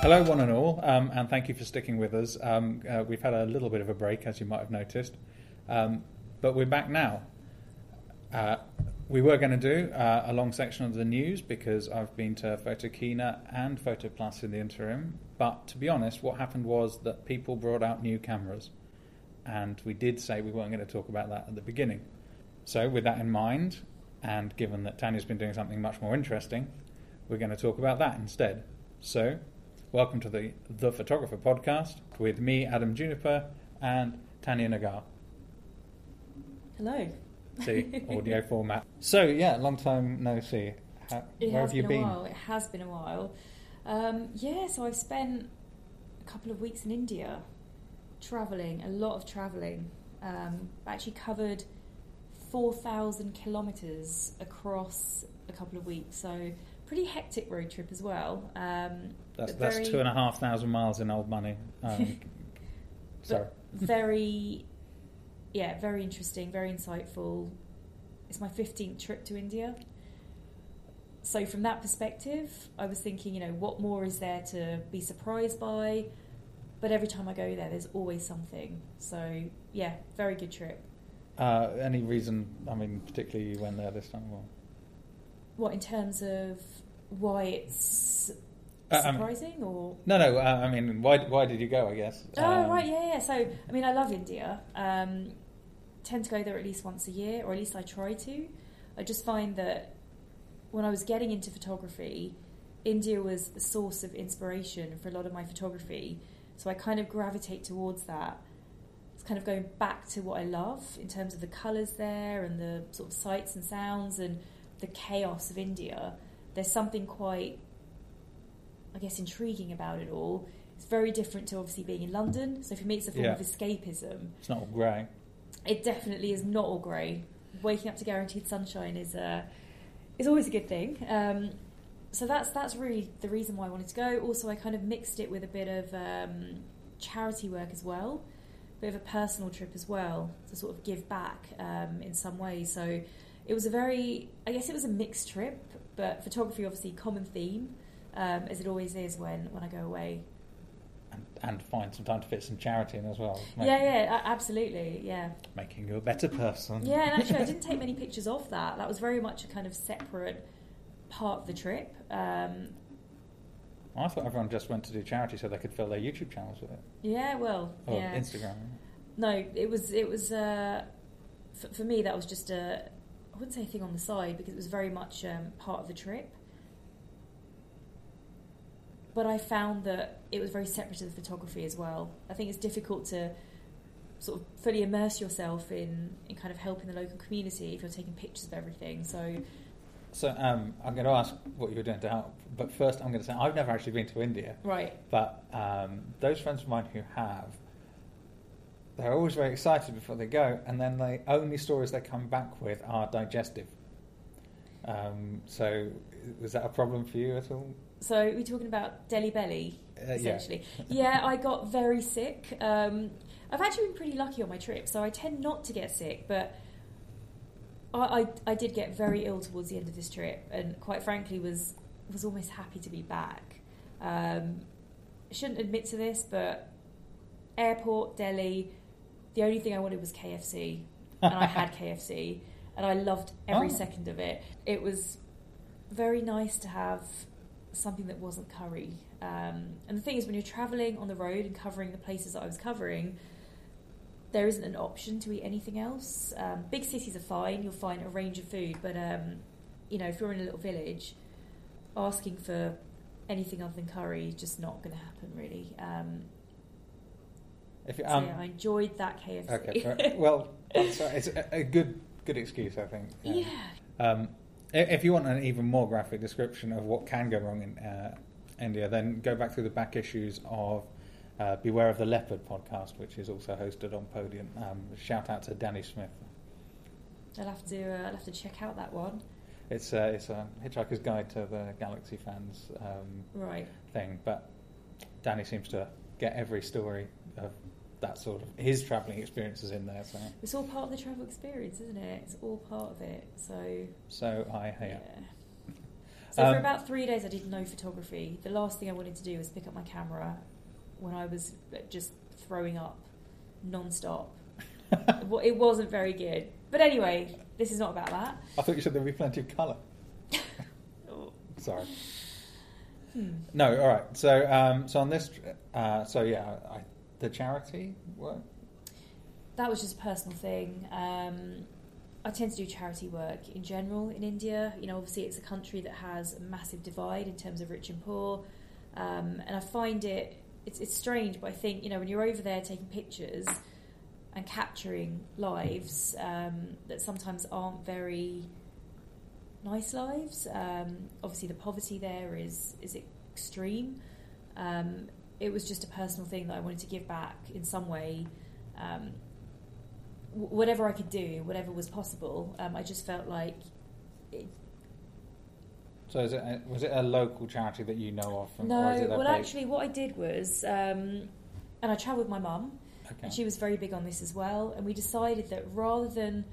Hello, one and all, um, and thank you for sticking with us. Um, uh, we've had a little bit of a break, as you might have noticed, um, but we're back now. Uh, we were going to do uh, a long section of the news because I've been to Photokina and Photoplus in the interim. But to be honest, what happened was that people brought out new cameras, and we did say we weren't going to talk about that at the beginning. So, with that in mind, and given that Tanya's been doing something much more interesting, we're going to talk about that instead. So, welcome to the The Photographer podcast with me, Adam Juniper, and Tanya Nagar. Hello. The audio format. So, yeah, long time no see. How, where has have you been, been? a while. It has been a while. Um, yeah, so I've spent a couple of weeks in India, traveling, a lot of traveling. Um, actually covered four thousand kilometers across a couple of weeks. So pretty hectic road trip as well. Um, That's, that's very- two and a half thousand miles in old money. Um, sorry. very, yeah, very interesting, very insightful. It's my 15th trip to India. So, from that perspective, I was thinking, you know, what more is there to be surprised by? But every time I go there, there's always something. So, yeah, very good trip. Uh, any reason, I mean, particularly you went there this time? Well, What, in terms of why it's Uh, surprising or no, no, uh, I mean, why, why did you go, I guess? Oh Um, right, yeah, yeah. So I mean, I love India. Um, tend to go there at least once a year, or at least I try to. I just find that when I was getting into photography, India was the source of inspiration for a lot of my photography. So I kind of gravitate towards that. It's kind of going back to what I love in terms of the colours there and the sort of sights and sounds and the chaos of India. There's something quite, I guess, intriguing about it all. It's very different to obviously being in London. So for me, it's a form Yeah. of escapism. It's not all grey. It definitely is not all grey. Waking up to guaranteed sunshine is uh, is always a good thing. Um, so that's that's really the reason why I wanted to go. Also, I kind of mixed it with a bit of um, charity work as well, a bit of a personal trip as well to sort of give back um, in some way. So it was a very, I guess it was a mixed trip, but photography obviously common theme um, as it always is when when I go away. And, and find some time to fit some charity in as well. Yeah, yeah, absolutely, yeah. Making you a better person. Yeah, and actually, I didn't take many pictures of that. That was very much a kind of separate part of the trip. Um, I thought everyone just went to do charity so they could fill their YouTube channels with it. yeah, well, Or yeah. Instagram. No, it was it was uh, for, for me that was just a I wouldn't say a thing on the side because it was very much um, part of the trip. But I found that it was very separate to the photography as well. I think it's difficult to sort of fully immerse yourself in, in kind of helping the local community if you're taking pictures of everything. So So um, I'm going to ask what you were doing to help. But first, I'm going to say I've never actually been to India. right, But um, those friends of mine who have, they're always very excited before they go, and then the only stories they come back with are digestive. Um, so, was that a problem for you at all? So we're talking about Delhi Belly, Uh, yeah. essentially. yeah. I got very sick. Um, I've actually been pretty lucky on my trip, so I tend not to get sick, but I, I, I did get very ill towards the end of this trip, and quite frankly, was was almost happy to be back. Um, shouldn't admit to this, but airport Delhi, the only thing I wanted was KFC, and I had KFC, and I loved every Oh. second of it. It was very nice to have something that wasn't curry. Um, and the thing is, when you're traveling on the road and covering the places that I was covering, there isn't an option to eat anything else. Um, big cities are fine; you'll find a range of food, but um, you know, if you're in a little village, asking for anything other than curry is just not going to happen, really. Um, If you, so um, yeah, I enjoyed that KFC. okay, well, that's, it's a, a good good excuse, I think. yeah. Um, i- if you want an even more graphic description of what can go wrong in uh, India, then go back through the back issues of uh, Beware of the Leopard podcast, which is also hosted on Podium. Um, shout out to Danny Smith. I'll have to uh, I'll have to check out that one. It's uh, it's a Hitchhiker's Guide to the Galaxy fans um, Right. thing, but Danny seems to get every story of that sort of his travelling experiences in there. So, It's all part of the travel experience, isn't it? It's all part of it. So so I hear. So Um, for about three days, I did no photography. The last thing I wanted to do was pick up my camera when I was just throwing up non-stop. It wasn't very good. But anyway, this is not about that. I thought you said there'd be plenty of colour. Oh, Sorry. hmm. No, all right. So, um, so on this, uh, so yeah, I, the charity work. That was just a personal thing. Um, I tend to do charity work in general in India. You know, obviously it's a country that has a massive divide in terms of rich and poor, um, and I find it it's, it's strange. But I think you know when you're over there taking pictures and capturing lives um, that sometimes aren't very nice lives. Um, obviously, the poverty there is is extreme. Um, it was just a personal thing that I wanted to give back in some way. Um, wh- whatever I could do, whatever was possible, um, I just felt like it, So, is it a, was it a local charity that you know of? From, no. or is it a Well, big- actually, what I did was, um, and I travelled with my mum, okay. and she was very big on this as well. And we decided that rather than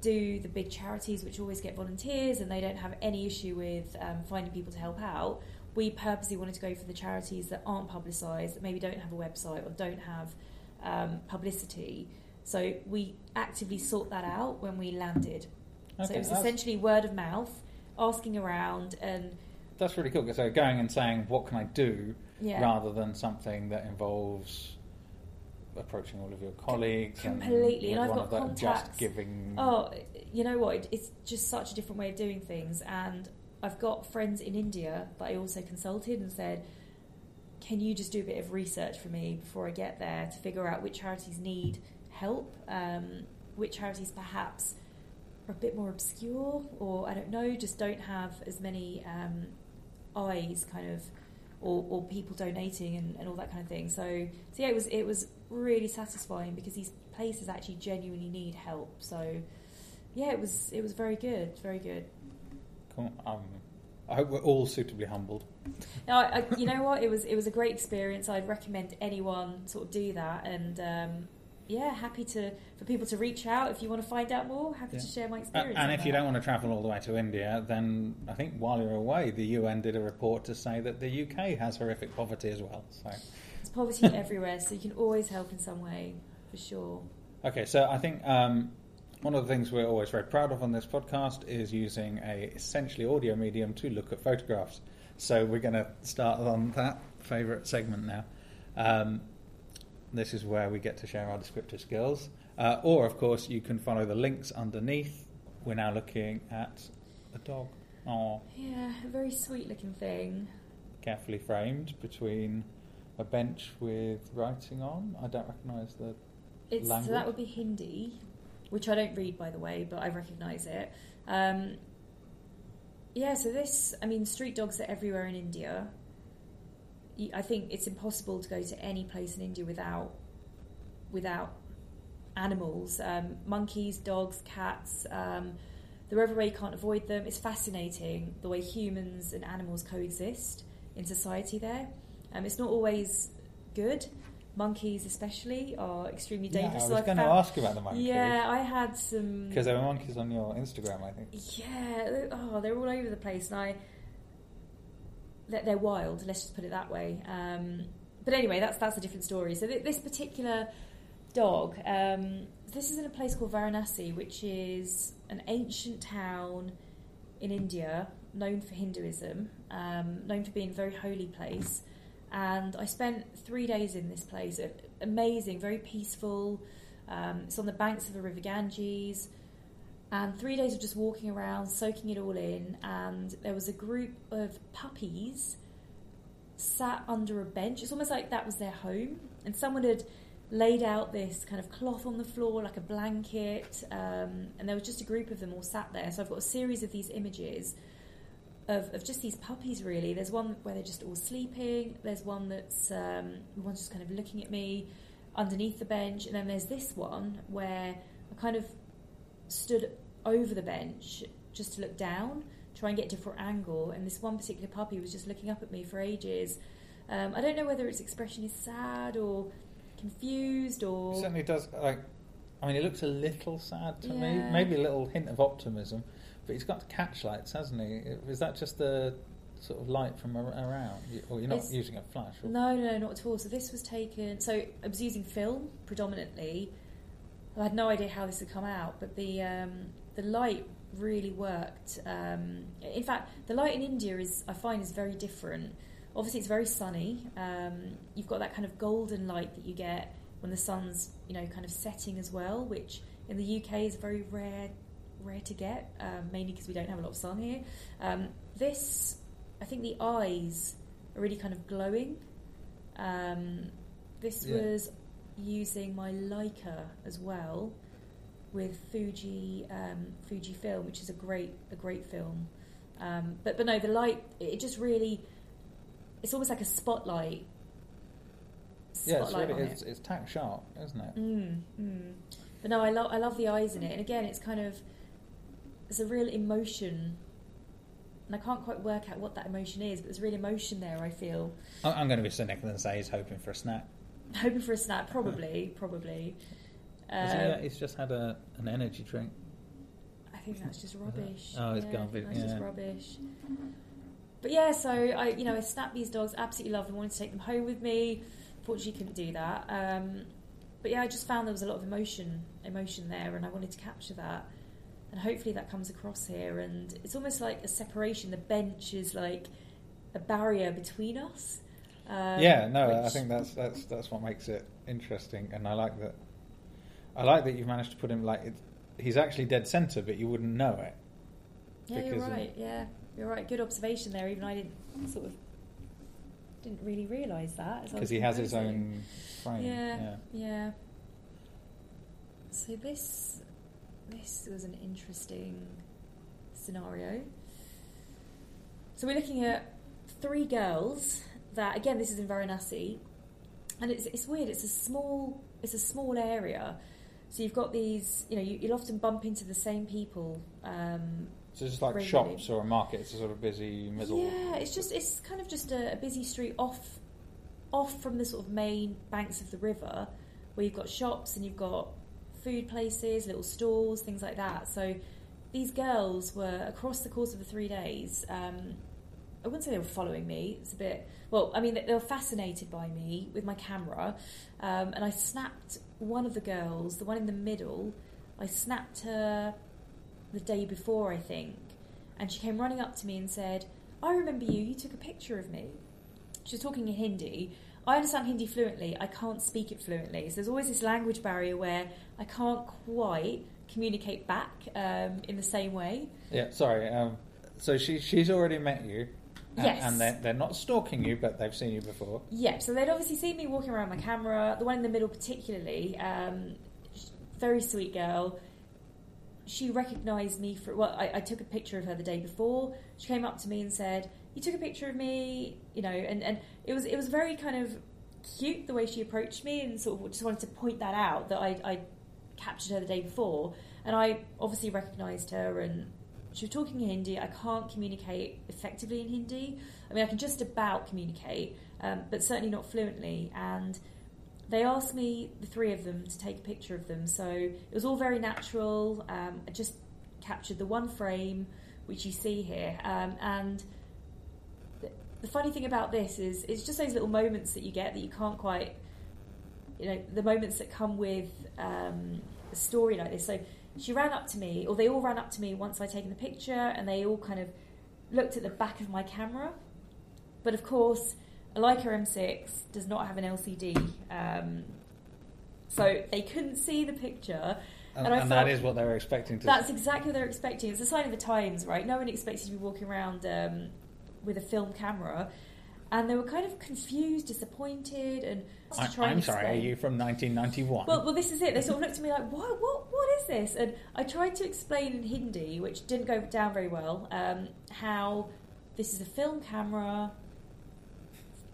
do the big charities, which always get volunteers and they don't have any issue with um, finding people to help out, we purposely wanted to go for the charities that aren't publicised, that maybe don't have a website or don't have um, publicity. So we actively sought that out when we landed. so Okay, it was that's- essentially word of mouth, asking around, and That's really cool. So going and saying, "What can I do?" yeah. rather than something that involves approaching all of your colleagues and completely. you And I've got that just giving. Oh, you know what? It's just such a different way of doing things. And I've got friends in India that I also consulted and said, can you just do a bit of research for me before I get there to figure out which charities need help, um, which charities perhaps are a bit more obscure, or I don't know, just don't have as many um, eyes, kind of, or, or people donating and, and all that kind of thing. So, so yeah, it was it was really satisfying because these places actually genuinely need help. So, yeah, it was it was very good, very good. Um, I hope we're all suitably humbled. Now, I, I, you know what? It was it was a great experience. I'd recommend anyone sort of do that, and um, yeah, happy to for people to reach out if you want to find out more. Happy to share my Uh, experience. and on if you don't want to travel all the way to India, then I think while you're away, the UN did a report to say that the UK has horrific poverty as well. So, There's poverty everywhere, so you can always help in some way, for sure. okay, so I think um, one of the things we're always very proud of on this podcast is using a essentially audio medium to look at photographs. So we're going to start on that favourite segment now. Um, this is where we get to share our descriptive skills. Uh, or, of course, you can follow the links underneath. We're now looking at a dog. Oh, Yeah, a very sweet looking thing. carefully framed between a bench with writing on. I don't recognise the. It's so Language? that would be Hindi, which I don't read by the way, but I recognise it. Um, yeah, so this, I mean, street dogs are everywhere in India. I think it's impossible to go to any place in India without without animals, um, monkeys, dogs, cats. Um, everywhere. You can't avoid them. It's fascinating the way humans and animals coexist in society there. Um, it's not always good. Monkeys, especially, are extremely Yeah, I was So going to ask you about the monkeys. yeah, I had some. Because there were monkeys on your Instagram, I think. Yeah, oh, they're all over the place, and I. They're, they're wild. Let's just put it that way. Um, but anyway, that's that's a different story. So th- this particular dog, um, this is in a place called Varanasi, which is an ancient town in India, known for Hinduism, um, known for being a very holy place. And I spent three days in this place. Amazing, very peaceful. Um, it's on the banks of the River Ganges. And three days of just walking around, soaking it all in. And there was a group of puppies sat under a bench. It's almost like that was their home. And someone had laid out this kind of cloth on the floor, like a blanket. Um, and there was just a group of them all sat there. So I've got a series of these images of, of just these puppies, really. There's one where they're just all sleeping. There's one that's um, one's just kind of looking at me underneath the bench, and then there's this one where I kind of stood over the bench just to look down, try and get a different angle. And this one particular puppy was just looking up at me for ages. Um, I don't know whether its expression is sad or confused It or certainly does. Like, I mean, it looks a little sad to me. Maybe a little hint of optimism, But he's got catch lights, hasn't he? Is that just the sort of light from around, or you're not It's- using a flash? Or... No, no, no, not at all. So this was taken. So I was using film predominantly. I had no idea how this would come out, but the um, the light really worked. Um, in fact, the light in India is I find is very different. Obviously, it's very sunny. Um, you've got that kind of golden light that you get when the sun's you know kind of setting as well, which in the UK is very rare rare to get, um, mainly because we don't have a lot of sun here. Um, this, I think, the eyes are really kind of glowing. Um, this Yeah. was using my Leica as well with Fuji um, Fuji film, which is a great a great film. Um, but but no, the light it just really it's almost like a spotlight. Yeah, it's, really, it's, it. it's tack sharp, isn't it? Mm, mm. But no, I love I love the eyes in it, and again, it's kind of there's a real emotion, and I can't quite work out what that emotion is, but there's real emotion there. I feel I- I'm going to be cynical and say he's hoping for a snap. hoping for a snap, probably, probably. Is he, Um, uh, he's just had a, an energy drink. I think that's just rubbish. Oh, it's yeah, garbage, That's just rubbish. But yeah, so I, you know, I snapped these dogs. Absolutely loved them. Wanted to take them home with me. Fortunately, couldn't do that. Um, but yeah, I just found there was a lot of emotion, emotion there, and I wanted to capture that. And hopefully, that comes across here. And it's almost like a separation. The bench is like a barrier between us. Um, yeah, no, I think that's that's that's what makes it interesting, and I like that. I like that you've managed to put him like it, he's actually dead centre, but you wouldn't know it. Yeah, you're because of- right. Yeah, you're right. Good observation there. Even I didn't sort of didn't really realise that because he has his own frame. Yeah, yeah. yeah. So this this was an interesting scenario. So we're looking at three girls that again this is in Varanasi, and it's it's weird. It's a small it's a small area. So you've got these, you know, you, you'll often bump into the same people um, So it's just like Regularly. shops or a market. It's a sort of busy middle. Yeah, it's just it's kind of just a, a busy street off off from the sort of main banks of the river, where you've got shops and you've got food places, little stalls, things like that. So these girls were across the course of the three days. Um, I wouldn't say they were following me. It's a bit well. I mean, they, were fascinated by me with my camera, um, and I snapped one of the girls, the one in the middle. I snapped her the day before, I think, and she came running up to me and said, "I remember you. You took a picture of me." She was talking in Hindi. I understand Hindi fluently. I can't speak it fluently. So there's always this language barrier where I can't quite communicate back um, in the same way. Yeah, sorry. Um, so she she's already met you. and- Yes. And they're, they're not stalking you, but they've seen you before. Yeah, so they'd obviously seen me walking around my camera. The one in the middle, particularly, um, very sweet girl. She recognised me for well, I, I took a picture of her the day before. She came up to me and said, "You took a picture of me," you know, and, and it was it was very kind of cute the way she approached me, and sort of just wanted to point that out that I I captured her the day before, and I obviously recognised her and. She was talking in Hindi. I can't communicate effectively in Hindi. I mean, I can just about communicate, um, but certainly not fluently. And they asked me, the three of them, to take a picture of them. So it was all very natural. Um, I just captured the one frame, which you see here. Um, and the, funny thing about this is, it's just those little moments that you get that you can't quite, you know, the moments that come with um, a story like this. So she ran up to me, or they all ran up to me once I'd taken the picture, and they all kind of looked at the back of my camera. But of course, a Leica M6 does not have an LCD, um, so they couldn't see the picture. And, And and that is what they were expecting to That's exactly what they're expecting. It's a sign of the times, right? No one expects you to be walking around um, with a film camera. And they were kind of confused, disappointed, and to I, I'm sorry, are you from 1991? well, well, this is it. They sort of looked at me like, "What? What? What is this?" And I tried to explain in Hindi, which didn't go down very well, um, how this is a film camera,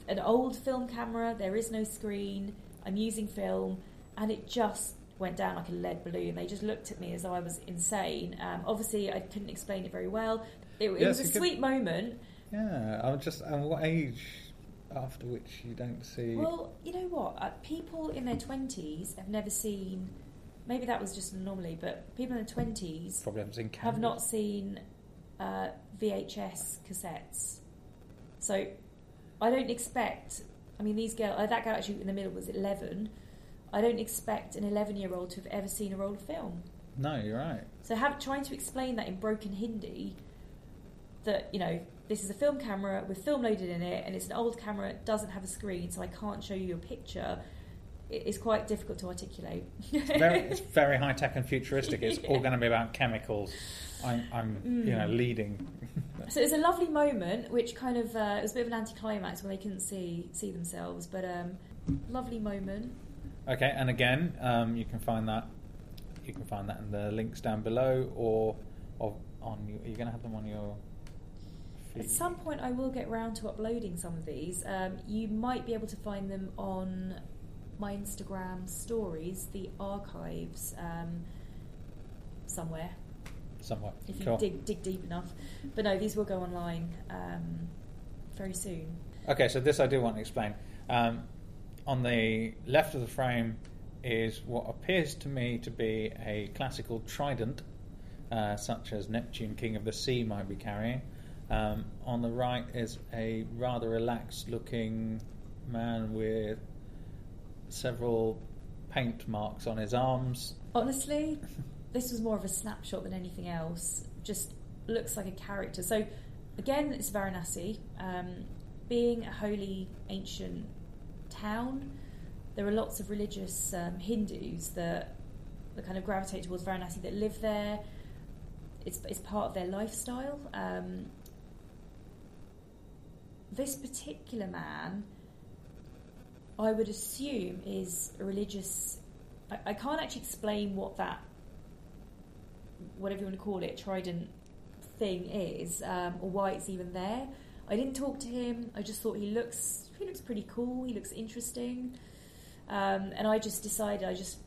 an old film camera. There is no screen. I'm using film, and it just went down like a lead balloon. They just looked at me as though I was insane. Um, obviously, I couldn't explain it very well. It, it Yes, was a could- sweet moment. Yeah, I'm just. And what age after which you don't see? Well, you know what? Uh, people in their twenties have never seen maybe that was just an anomaly, but people in their twenties Probably haven't seen have not seen uh, VHS cassettes. So I don't expect. I mean, these girls. Uh, that girl actually in the middle was eleven. I don't expect an eleven-year-old to have ever seen a roll of film. No, you're right. So have trying to explain that in broken Hindi that you know this is a film camera with film loaded in it and it's an old camera it doesn't have a screen so I can't show you a picture it is quite difficult to articulate. Very, it's very high tech and futuristic. It's all going to be about chemicals. I'm, I'm you know, Mm. leading. So it was a lovely moment, which kind of uh, it was a bit of an anticlimax when they couldn't see see themselves, but um, lovely moment. Okay, and again, um, you can find that. You can find that in the links down below, or, or on. You, are you going to have them on your? Feed? At some point, I will get round to uploading some of these. Um, you might be able to find them on my Instagram stories, the archives, um, somewhere somewhat. if you Cool. dig dig deep enough. But no, these will go online um, very soon. Okay, so this I do want to explain. Um, on the left of the frame is what appears to me to be a classical trident, uh, such as Neptune, King of the Sea, might be carrying. Um, on the right is a rather relaxed looking man with several paint marks on his arms. Honestly, this was more of a snapshot than anything else. Just looks like a character. So, again, it's Varanasi. Um, being a holy ancient town, there are lots of religious um, Hindus that, that kind of gravitate towards Varanasi that live there. It's, it's part of their lifestyle. Um, this particular man, I would assume, is a religious. I, I can't actually explain what that, whatever you want to call it, trident thing is, um, or why it's even there. I didn't talk to him. I just thought he looks he looks pretty cool. He looks interesting, um, and I just decided I just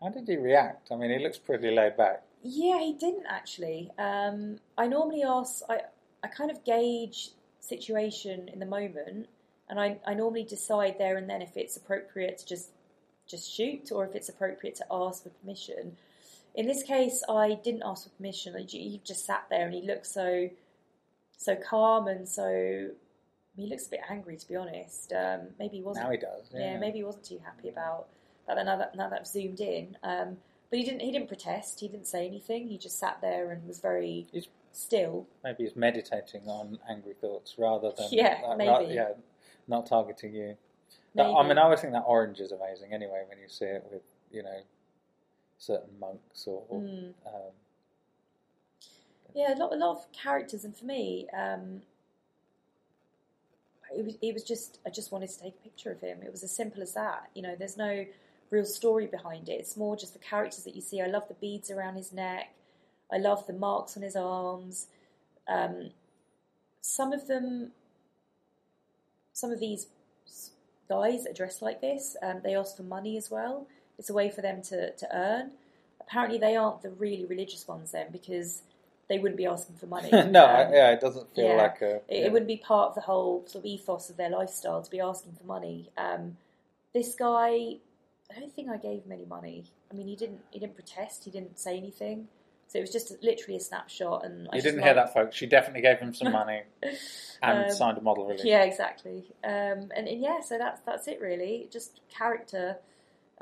How did he react? I mean, he looks pretty laid back. yeah, he didn't actually. Um, I normally ask, I, I kind of gauge situation in the moment, and I, I normally decide there and then if it's appropriate to just just shoot or if it's appropriate to ask for permission. In this case, I didn't ask for permission. He just sat there and he looked so so calm and so. He looks a bit angry, to be honest. Um, maybe he wasn't Now he does. yeah, maybe he wasn't too happy about about that now that now that I've zoomed in. Um, but he didn't he didn't protest. He didn't say anything. He just sat there and was very He's- still. Maybe he's meditating on angry thoughts rather than Yeah, uh, maybe. Not, yeah, not targeting you. That- I mean, I always think that orange is amazing. Anyway, when you see it with you know certain monks or Mm. um, Yeah, a lot a lot of characters, and for me, um, it was it was just I just wanted to take a picture of him. It was as simple as that. You know, there's no real story behind it. It's more just the characters that you see. I love the beads around his neck. I love the marks on his arms. Um, some of them, some of these guys that are dressed like this, um, they ask for money as well. It's a way for them to, to earn. Apparently, they aren't the really religious ones then because they wouldn't be asking for money. no, Um, yeah, it doesn't feel yeah. like a. it, yeah. it wouldn't be part of the whole sort of ethos of their lifestyle to be asking for money. Um, this guy, I don't think I gave him any money. I mean, he didn't. He didn't protest. He didn't say anything. So it was just literally a snapshot. And I You didn't hear that, folks. She definitely gave him some money and Um, signed a model release. Yeah, exactly. Um, and, and yeah, so that's that's it really. Just character,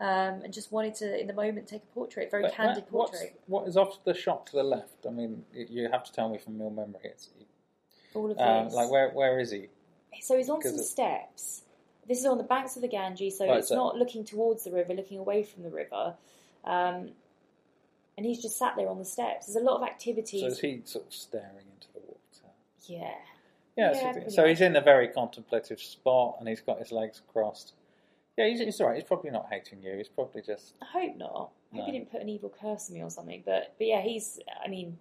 um, and just wanted to in the moment take a portrait, very But candid that- portrait. What is off the shot to the left? I mean, you have to tell me from your memory. It's All of uh, this. like where where is he? So he's on some steps. This is on the banks of the Ganges, so Right, it's so- not looking towards the river, looking away from the river. Um, and he's just sat there on the steps. There's a lot of activities. So is he sort of staring into the water? yeah. Yeah, Yeah, so, so he's in a very contemplative spot and he's got his legs crossed. Yeah, he's, he's all right. He's probably not hating you. He's probably just. I hope not. I hope he didn't put an evil curse on me or something. But but yeah, he's. I mean,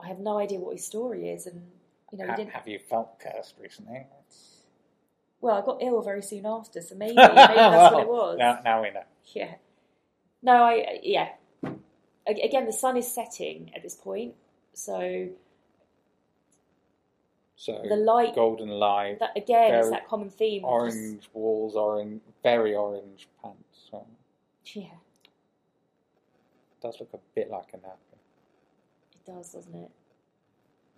I have no idea what his story is, and you know, he Ha- didn't. have you felt cursed recently? Well, I got ill very soon after, so maybe maybe that's what it was. Now, now we know. Yeah. No, I yeah. Again, the sun is setting at this point, so So the light. golden light, That again very that common theme. of just- orange walls, orange, very orange pants. So. yeah. does look a bit like a napkin. It does, doesn't it?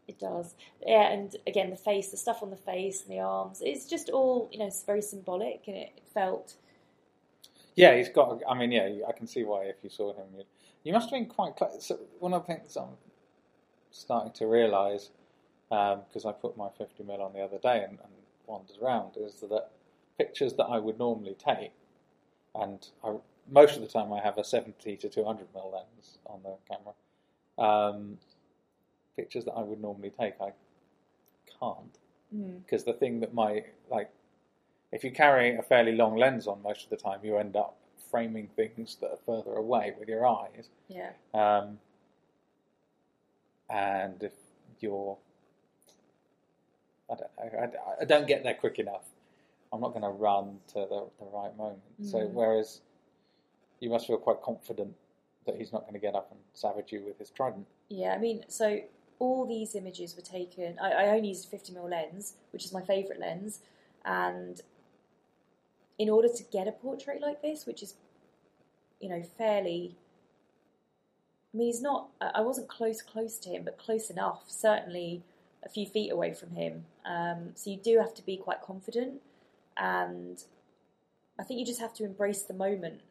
It does. Yeah, and again, the face, the stuff on the face and the arms, it's just all, you know, it's very symbolic and it felt. Yeah, he's got. I mean, yeah, I can see why if you saw him, you, you must have been quite close. So one of the things I'm starting to realise, because I put my 50 mil on the other day and, and wandered around, is that pictures that I would normally take, and I, most of the time I have a 70 to 200 mil lens on the camera. Um, pictures that I would normally take, I can't Mm. because the thing that my like, if you carry a fairly long lens on most of the time, you end up framing things that are further away with your eyes. Yeah. Um, and if you're, I don't know, I, I don't get there quick enough. I'm not going to run to the, the right moment. So Mm. whereas you must feel quite confident that he's not going to get up and savage you with his trident. Yeah, I mean, so all these images were taken. I, I only used a 50mm lens, which is my favourite lens, and in order to get a portrait like this, which is, you know, fairly. I mean, he's not. I wasn't close, close to him, but close enough. Certainly, a few feet away from him. Um, so you do have to be quite confident, and I think you just have to embrace the moment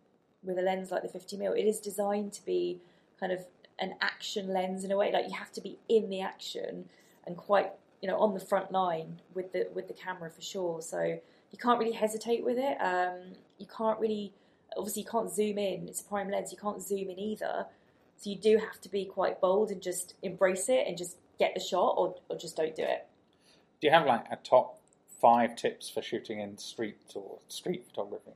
with a lens like the 50 mm. It is designed to be kind of an action lens in a way. Like you have to be in the action and quite, you know, on the front line with the with the camera for sure. So you can't really hesitate with it. Um, you can't really, obviously, you can't zoom in. It's a prime lens. You can't zoom in either. So you do have to be quite bold and just embrace it and just get the shot, or, or just don't do it. Do you have like a top five tips for shooting in street or street photography?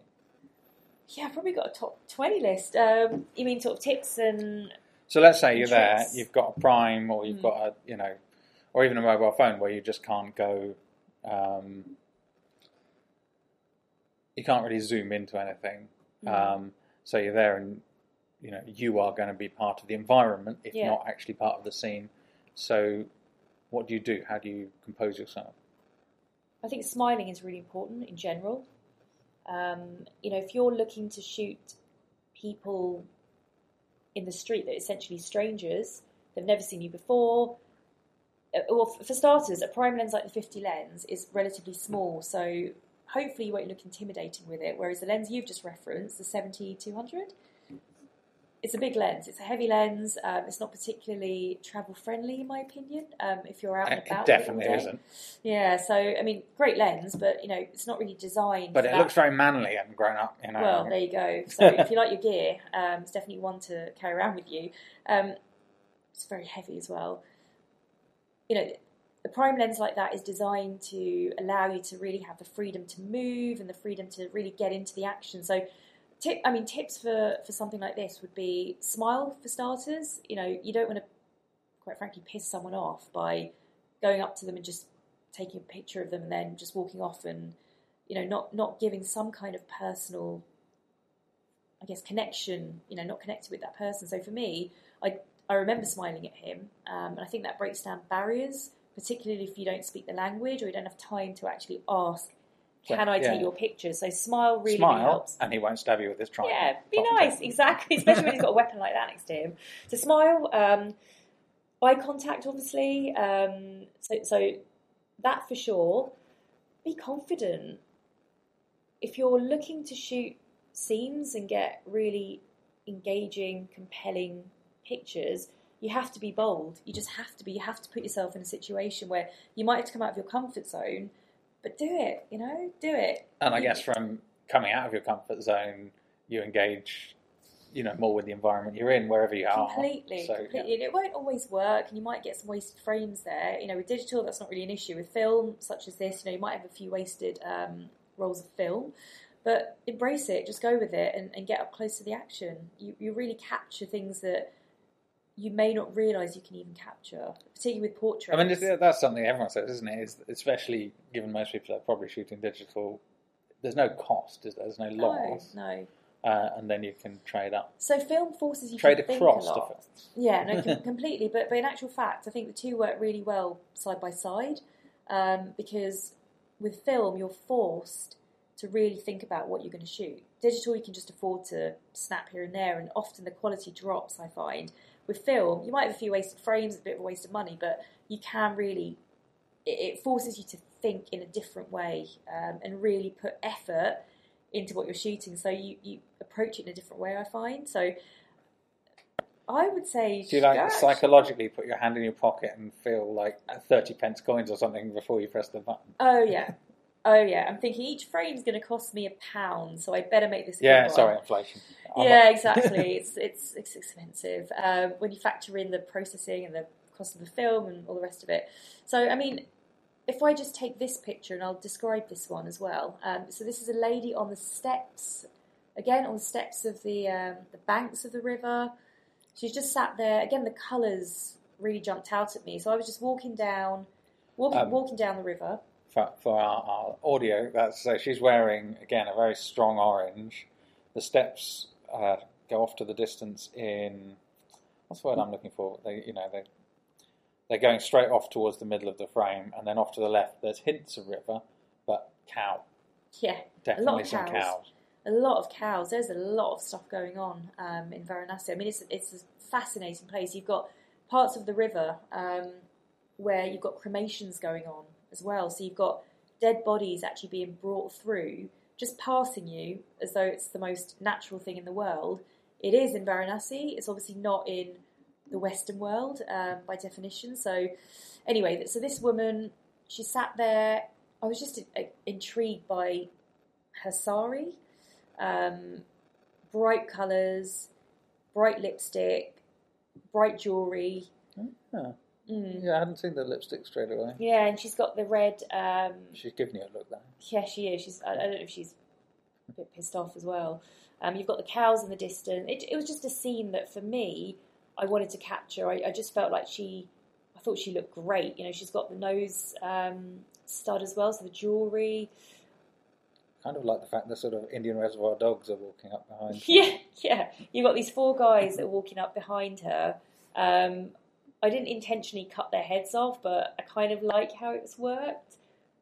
Yeah, I've probably got a top twenty list. Um, you mean sort of tips and So let's say you're there, you've got a prime, or you've Mm. got a, you know, or even a mobile phone where you just can't go, um, you can't really zoom into anything. Mm. Um, so you're there, and you know you are going to be part of the environment, if Yeah. not actually part of the scene. So, what do you do? How do you compose yourself? I think smiling is really important in general. Um, you know, if you're looking to shoot people in the street that are essentially strangers, they've never seen you before. uh, Well, for starters, a prime lens like the 50 lens is relatively small, so hopefully you won't look intimidating with it. Whereas the lens you've just referenced, the 70 200, it's a big lens. It's a heavy lens. Um, it's not particularly travel friendly, in my opinion. Um, if you're out and about, it definitely isn't, Yeah, so I mean, great lens, but you know, it's not really designed. but it that. looks very manly and grown up. You know, well. There you go. So if you like your gear, um, it's definitely one to carry around with you. Um, it's very heavy as well. You know, the prime lens like that is designed to allow you to really have the freedom to move and the freedom to really get into the action. So, tip, I mean, tips for for something like this would be smile for starters. You know, you don't want to, quite frankly, piss someone off by going up to them and just taking a picture of them and then just walking off and you know not not giving some kind of personal I guess connection you know not connected with that person so for me I I remember smiling at him um, and I think that breaks down barriers particularly if you don't speak the language or you don't have time to actually ask can I yeah. take your picture so smile really, really smile, helps and he won't stab you with his trident. yeah, be nice, exactly. Especially when he's got a weapon like that next to him. So smile, um, eye contact, obviously. Um, so, so that for sure. Be confident. If you're looking to shoot scenes and get really engaging, compelling pictures, you have to be bold. You just have to be. You have to put yourself in a situation where you might have to come out of your comfort zone, but do it. You know, do it. And I guess from coming out of your comfort zone, you engage, you know, more with the environment you're in, wherever you are. Completely, So, yeah. completely. And it won't always work, and you might get some wasted frames there. You know, with digital, that's not really an issue. With film, such as this, you know, you might have a few wasted um, rolls of film, but embrace it. Just go with it and, and get up close to the action. You you really capture things that you may not realise you can even capture, particularly with portraits. I mean, that's something everyone says, isn't it? Is especially given most people are probably shooting digital. There's no cost, is there? There's no no, loss, no. uh, and then you can trade up, So film forces you trade to think across. Yeah, no, completely. But but in actual fact, I think the two work really well side by side um, because with film you're forced to really think about what you're going to shoot. Digital, you can just afford to snap here and there, and often the quality drops. I find with film, you might have a few wasted frames, a bit of a waste of money, but you can really it, it forces you to think in a different way um, and really put effort into what you're shooting. So you, you approach it in a different way. I find so. I would say. Do you like go- psychologically put your hand in your pocket and feel like thirty pence coins or something before you press the button? Oh yeah, oh yeah. I'm thinking each frame's going to cost me a pound, so I better make this. A Yeah, sorry, inflation. I'm yeah, exactly. it's it's it's expensive um, when you factor in the processing and the cost of the film and all the rest of it. So, I mean, if I just take this picture and I'll describe this one as well. Um, so, this is a lady on the steps, again on the steps of the um, the banks of the river. She's just sat there. Again, the colours really jumped out at me. So I was just walking down, walking Um, walking down the river. For, for our, our audio, that's so she's wearing again a very strong orange. The steps uh, go off to the distance in what's the word I'm looking for? They, you know, they they're going straight off towards the middle of the frame, and then off to the left. There's hints of river, but cow, Yeah, definitely of some cows. cows. a lot of cows. There's a lot of stuff going on um, in Varanasi. I mean, it's it's a fascinating place. You've got parts of the river um, where you've got cremations going on as well. So you've got dead bodies actually being brought through, just passing you as though it's the most natural thing in the world. It is in Varanasi. It's obviously not in the Western world um, by definition. So anyway, so this woman, she sat there. I was just uh, intrigued by her sari um, bright colours, bright lipstick, bright jewellery. Yeah. Mm. yeah, I hadn't seen the lipstick straight away. Yeah, and she's got the red. Um, She's giving you a look there. yeah, she is. She's. I I don't know if she's a bit pissed off as well. Um, you've got the cows in the distance. It, it was just a scene that, for me, I wanted to capture. I, I just felt like she. I thought she looked great. You know, she's got the nose um, stud as well, so the jewellery. Kind of like the fact that sort of Indian Reservoir Dogs are walking up behind. her. Yeah, yeah. You've got these four guys that are walking up behind her. Um, I didn't intentionally cut their heads off, but I kind of like how it's worked.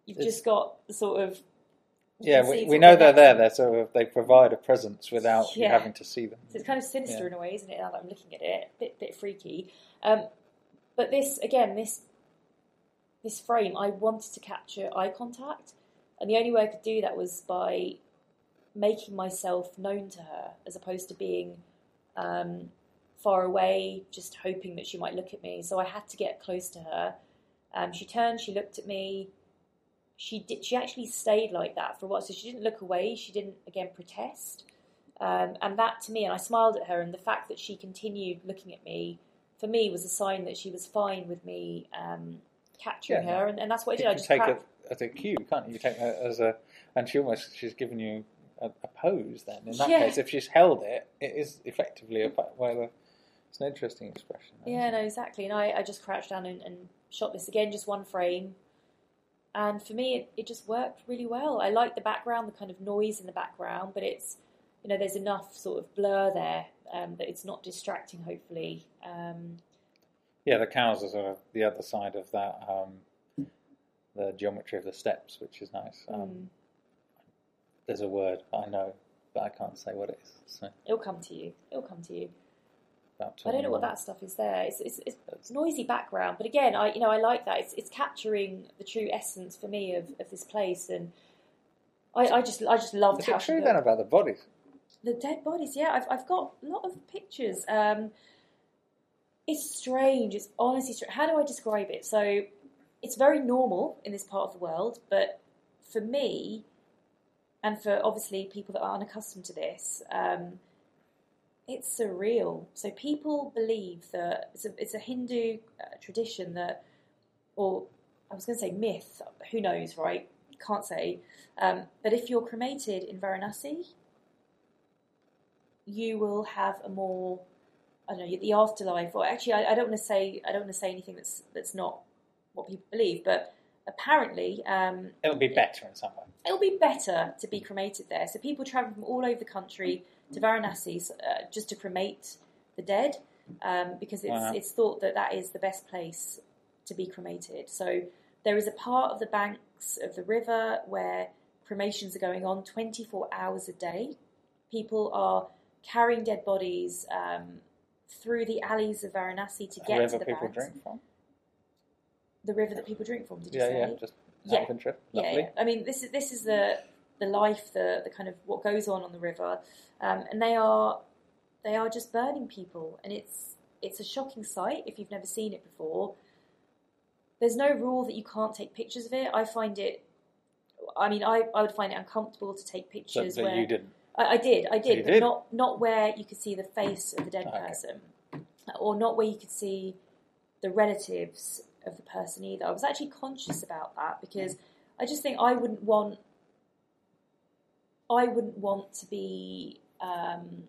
You've It's- just got sort of. Yeah, we, we know they're there. They're sort of they provide a presence without you having to see them. So it's kind of sinister Yeah. in a way, isn't it? Now that I'm looking at it, bit bit freaky. Um, but this again, this this frame, I wanted to capture eye contact, and the only way I could do that was by making myself known to her, as opposed to being um, far away, just hoping that she might look at me. So I had to get close to her. Um, she turned, she looked at me. She did. She actually stayed like that for a while. So she didn't look away. She didn't again protest. Um, and that to me, and I smiled at her, and the fact that she continued looking at me, for me, was a sign that she was fine with me um, capturing Yeah. her, and, and that's what I did. I just take cracked- it as a cue, can't you? You take it as a, and she almost she's given you a, a pose. Then in that Yeah. case, if she's held it, it is effectively a uh, it's an interesting expression. Yeah, no, exactly. And I, I just crouched down and, and shot this again, just one frame. And for me, it, it just worked really well. I like the background, the kind of noise in the background, but it's, you know, there's enough sort of blur there um, that it's not distracting, hopefully. Um, Yeah, the cows are sort of the other side of that, um, the geometry of the steps, which is nice. Um, mm, There's a word I know, but I can't say what it is. So it'll come to you. It'll come to you. I don't know what that stuff is there. It's, it's, it's, it's noisy background, but again, I you know I like that. It's, it's capturing the true essence for me of, of this place, and I, I just I just loved Is how it true then about the bodies? The dead bodies, yeah, I've, I've got a lot of pictures. Um, it's strange. It's honestly strange. How do I describe it? So, it's very normal in this part of the world, but for me, and for obviously people that are unaccustomed to this, um, it's surreal. So, people believe that it's a, it's a Hindu uh, tradition that, or I was going to say myth, who knows, right? Can't say. Um, but if you're cremated in Varanasi, you will have a more I don't know the afterlife. Or actually, I, I don't want to say I don't want to say anything that's that's not what people believe. But apparently, um, It'll be better in some way. it'll be better to be cremated there. So people travel from all over the country to Varanasi uh, just to cremate the dead um, because it's Wow. it's thought that that is the best place to be cremated. So there is a part of the banks of the river where cremations are going on 24 hours a day. People are carrying dead bodies um, through the alleys of Varanasi to get to the people bags. drink from. The river that people drink from. Did you Yeah, say? yeah, just Yeah. of. Yeah, Lovely. yeah. I mean, this is this is the the life, the the kind of what goes on on the river, um, and they are they are just burning people, and it's it's a shocking sight if you've never seen it before. There's no rule that you can't take pictures of it. I find it. I mean, I, I would find it uncomfortable to take So, pictures but where you didn't. I, I did, I did, you but did? not not where you could see the face of the dead Okay. person, or not where you could see the relatives of the person either. I was actually conscious about that because I just think I wouldn't want, I wouldn't want to be, um,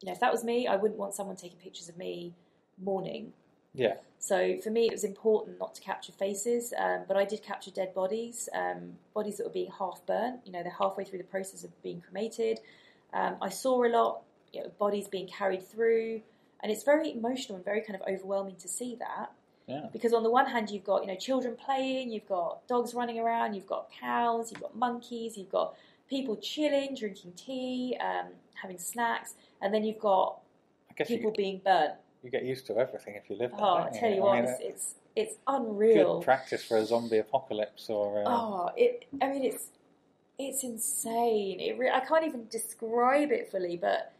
you know, if that was me, I wouldn't want someone taking pictures of me mourning. Yeah. So for me, it was important not to capture faces, um, but I did capture dead bodies, um, bodies that were being half burnt. You know, they're halfway through the process of being cremated. Um, I saw a lot, you know, bodies being carried through, and it's very emotional and very kind of overwhelming to see that. Yeah. Because on the one hand, you've got you know children playing, you've got dogs running around, you've got cows, you've got monkeys, you've got people chilling, drinking tea, um, having snacks, and then you've got I guess people you, being burnt. you get used to everything if you live there. Oh, I don't you? tell you what, mean, it's, uh, it's it's unreal. good practice for a zombie apocalypse or. Uh, Oh, it. I mean, it's it's insane. It. Re- I can't even describe it fully, but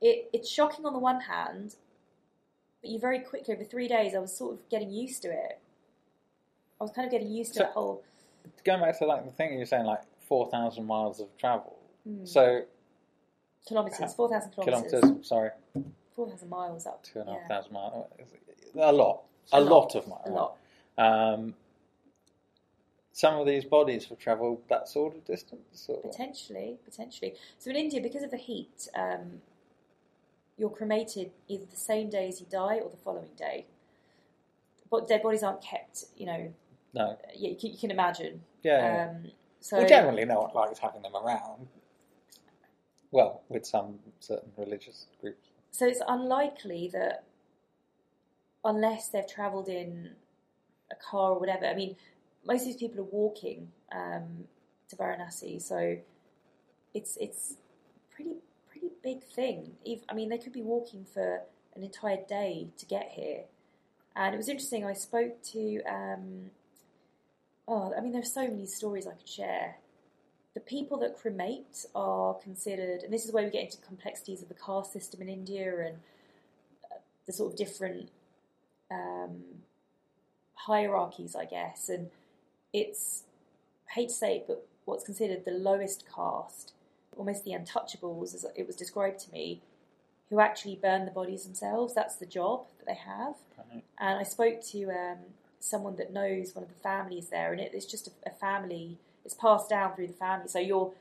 it it's shocking on the one hand, but you very quickly over three days, I was sort of getting used to it. I was kind of getting used to So- the whole. Going back to like the thing you were saying, like four thousand miles of travel. Mm, So kilometers, four thousand kilometers, kilometers. Sorry, four thousand miles up. two and a half yeah, thousand miles. A lot. A A, lot. lot. of miles. a lot. Um, some of these bodies have travelled that sort of distance. Or? Potentially, potentially. So in India, because of the heat, um, you're cremated either the same day as you die or the following day. But dead bodies aren't kept, you know. No. You, you can imagine. Yeah. yeah. Um, so well, generally, no one likes having them around. Well, with some certain religious groups. so it's unlikely that unless they've travelled in a car or whatever. I mean, most of these people are walking um, to Varanasi, so it's it's pretty pretty big thing. If, I mean, they could be walking for an entire day to get here, and it was interesting. I spoke to. Um, oh, I mean, there's so many stories I could share. The people that cremate are considered, and this is where we get into complexities of the caste system in India and uh, the sort of different um, hierarchies, I guess. And it's, I hate to say it, but what's considered the lowest caste, almost the untouchables, as it was described to me, who actually burn the bodies themselves. That's the job that they have. Right. And I spoke to um, someone that knows one of the families there, and it, it's just a, a family. It's passed down through the family. So you're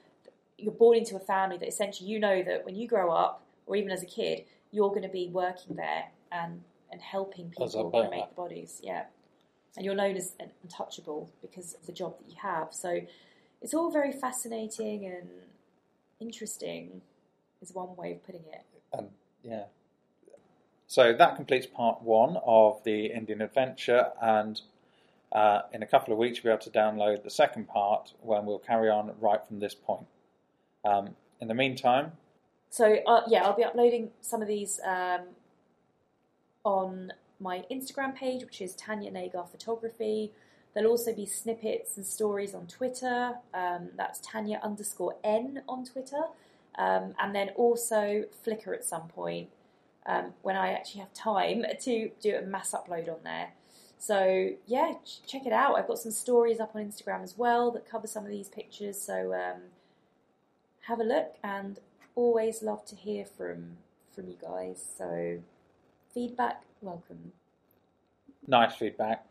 you're born into a family that essentially you know that when you grow up, or even as a kid, you're going to be working there and and helping people cremate the bodies. Yeah, and you're known as an untouchable because of the job that you have. So it's all very fascinating and interesting. Is one way of putting it. And yeah. So that completes part one of the Indian adventure, and uh, in a couple of weeks you'll be able to download the second part when we'll carry on right from this point. Um, in the meantime, So uh, yeah, I'll be uploading some of these um, on my Instagram page, which is Tanya Nagar Photography. There'll also be snippets and stories on Twitter. Um, that's Tanya underscore N on Twitter, um, and then also Flickr at some point um, when I actually have time to do a mass upload on there. So yeah, ch- check it out. I've got some stories up on Instagram as well that cover some of these pictures. So um, have a look and always love to hear from from you guys. So feedback, welcome. nice feedback.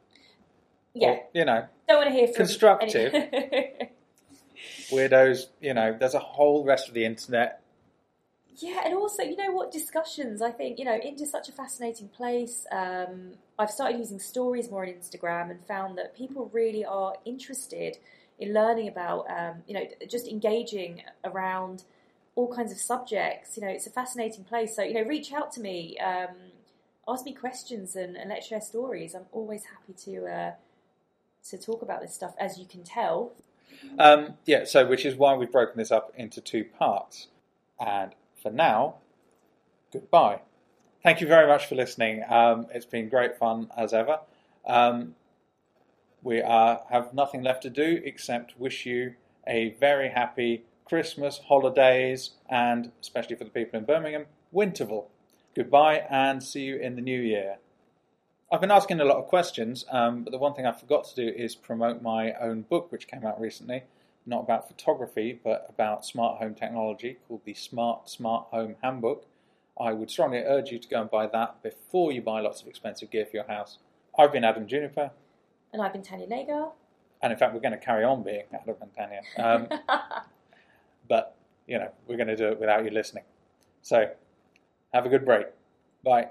Yeah, Or, you know, don't want to hear from Constructive. any- weirdos, you know, there's a whole rest of the internet. Yeah, and also you know what discussions. I think you know India's such a fascinating place. Um, I've started using stories more on Instagram and found that people really are interested in learning about um, you know just engaging around all kinds of subjects. You know, it's a fascinating place. So you know, reach out to me. Um, ask me questions and, and let's share stories. I'm always happy to uh, to talk about this stuff, as you can tell. Um, yeah, so which is why we've broken this up into two parts. And for now, goodbye. Thank you very much for listening. Um, it's been great fun as ever. Um, we have nothing left to do except wish you a very happy Christmas, holidays, and especially for the people in Birmingham, Winterval. Goodbye and see you in the new year. I've been asking a lot of questions, um, but the one thing I forgot to do is promote my own book, which came out recently, not about photography, but about smart home technology, called the Smart Smart Home Handbook. I would strongly urge you to go and buy that before you buy lots of expensive gear for your house. I've been Adam Juniper, And I've been Tanya Nagar. and in fact, we're going to carry on being Adam and Tanya. Um, but, you know, we're going to do it without you listening. So, have a good break. Bye.